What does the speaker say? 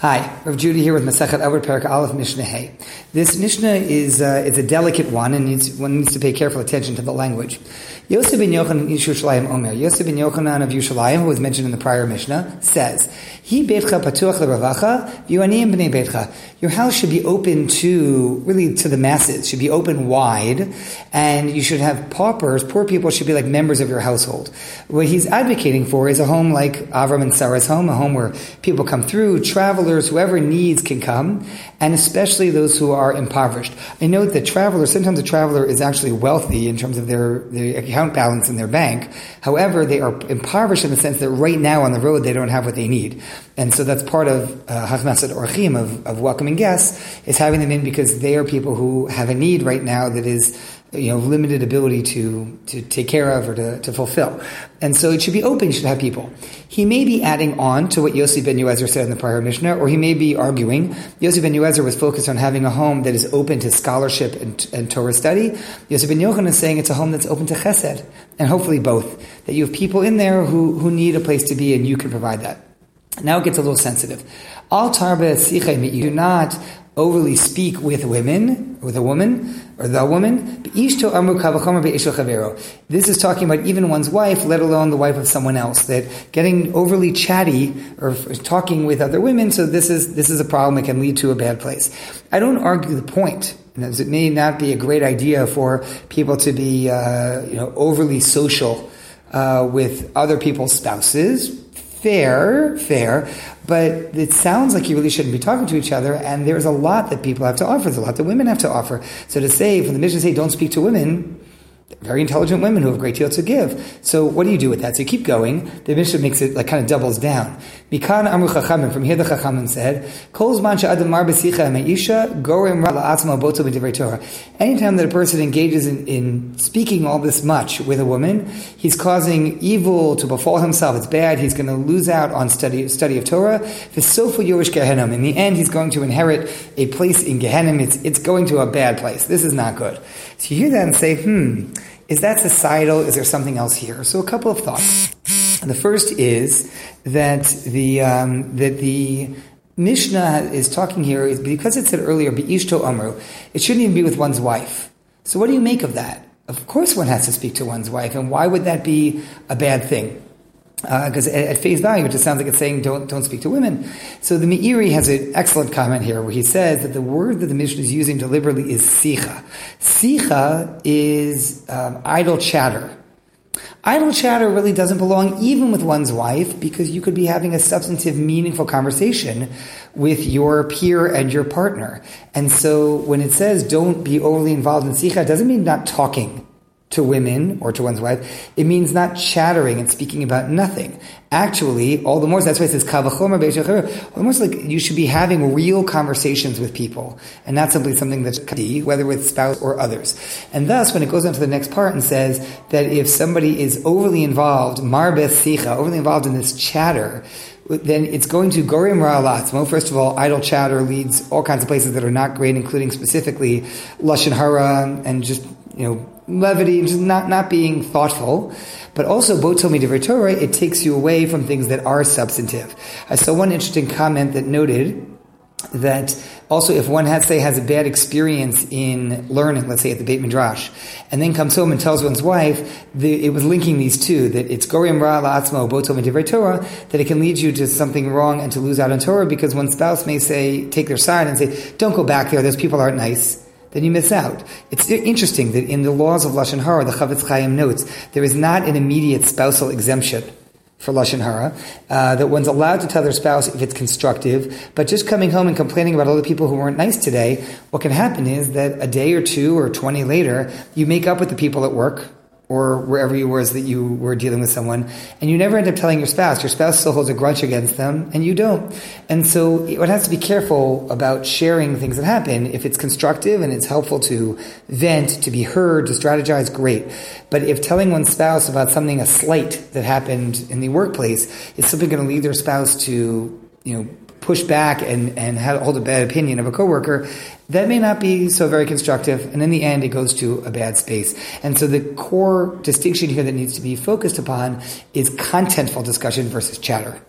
Hi, Rav Judy here with Masachet Avot Perek Aleph Mishnah Hey. This Mishnah is uh, is a delicate one, and needs, one needs to pay careful attention to the language. Yosef ben Yochanan Omer. Yosef ben Yochanan of Yerushalayim, who was mentioned in the prior Mishnah, says, "He beitcha patuach leravacha, yuanim bnei beitcha." Your house should be open to really to the masses. Should be open wide, and you should have paupers. Poor people should be like members of your household. What he's advocating for is a home like Avram and Sarah's home, a home where people come through, travelers, whoever needs can come, and especially those who are impoverished. I note that travelers, sometimes a traveler is actually wealthy in terms of their, their account balance in their bank. However, they are impoverished in the sense that right now on the road they don't have what they need. And so that's part of Hachnasat uh, Orchim, of welcoming guests, is having them in because they are people who have a need right now that is you know, limited ability to, to take care of or to, to fulfill. And so it should be open, you should have people. He may be adding on to what Yossi ben Yoezer said in the prior Mishnah, or he may be arguing. Yossi ben Yoezer was focused on having a home that is open to scholarship and, and Torah study. Yossi ben Yochanan is saying it's a home that's open to chesed, and hopefully both. That you have people in there who, who need a place to be and you can provide that. Now it gets a little sensitive. Al tarbe you do not overly speak with women, with a woman, or the woman. This is talking about even one's wife, let alone the wife of someone else. That getting overly chatty or talking with other women, so this is, this is a problem that can lead to a bad place. I don't argue the point. It may not be a great idea for people to be, uh, you know, overly social uh, with other people's spouses fair, fair, but it sounds like you really shouldn't be talking to each other, and there's a lot that people have to offer. There's a lot that women have to offer. So to say, for the Mishnah say, don't speak to women, very intelligent women who have a great deal to give. So what do you do with that? So you keep going. The Mishnah makes it like kind of doubles down. Mikan amru chachamim. From here the chachamim said, Kol zman mar. Anytime that a person engages in, in speaking all this much with a woman, he's causing evil to befall himself. It's bad. He's going to lose out on study, study of Torah. In the end, he's going to inherit a place in Gehenim. It's, it's going to a bad place. This is not good. So you hear that and say, hmm, is that societal? Is there something else here? So a couple of thoughts. The first is that the um, that the Mishnah is talking here is because it said earlier "Beishto Amru," it shouldn't even be with one's wife. So what do you make of that? Of course, one has to speak to one's wife, and why would that be a bad thing? Because uh, at, at, face value, it just sounds like it's saying don't don't speak to women. So the Meiri has an excellent comment here where he says that the word that the Mishnah is using deliberately is sicha. Sicha is um, idle chatter. Idle chatter really doesn't belong even with one's wife because you could be having a substantive, meaningful conversation with your peer and your partner. And so when it says don't be overly involved in sicha, it doesn't mean not talking to women or to one's wife, it means not chattering and speaking about nothing. Actually, all the more, that's why it says, kavachomer almost like you should be having real conversations with people and not simply something that's kadi, whether with spouse or others. And thus, when it goes on to the next part and says that if somebody is overly involved, marbeh sicha, overly involved in this chatter, then it's going to gorim ra'alatzmo. First of all, idle chatter leads all kinds of places that are not great, including specifically lashon hara and just you know levity, just not, not being thoughtful, but also botomi de Torah, it takes you away from things that are substantive. I saw one interesting comment that noted that also if one has say has a bad experience in learning, let's say at the Beit Midrash, and then comes home and tells one's wife, the, it was linking these two, that it's gorim ra la'atzmo. Botom divrei Torah, that it can lead you to something wrong and to lose out on Torah because one spouse may say, take their side and say, don't go back there, those people aren't nice then you miss out. It's interesting that in the laws of Lashon Hara, the Chafetz Chaim notes, there is not an immediate spousal exemption for Lashon Hara, uh, that one's allowed to tell their spouse if it's constructive, but just coming home and complaining about other people who weren't nice today, what can happen is that a day or two or 20 later, you make up with the people at work, or wherever you were that you were dealing with someone, and you never end up telling your spouse. Your spouse still holds a grudge against them, and you don't. And so one has to be careful about sharing things that happen. If it's constructive and it's helpful to vent, to be heard, to strategize, great. But if telling one's spouse about something, a slight that happened in the workplace, is simply going to lead their spouse to, you know, push back and, and hold a bad opinion of a coworker, that may not be so very constructive. And in the end, it goes to a bad space. And so the core distinction here that needs to be focused upon is contentful discussion versus chatter.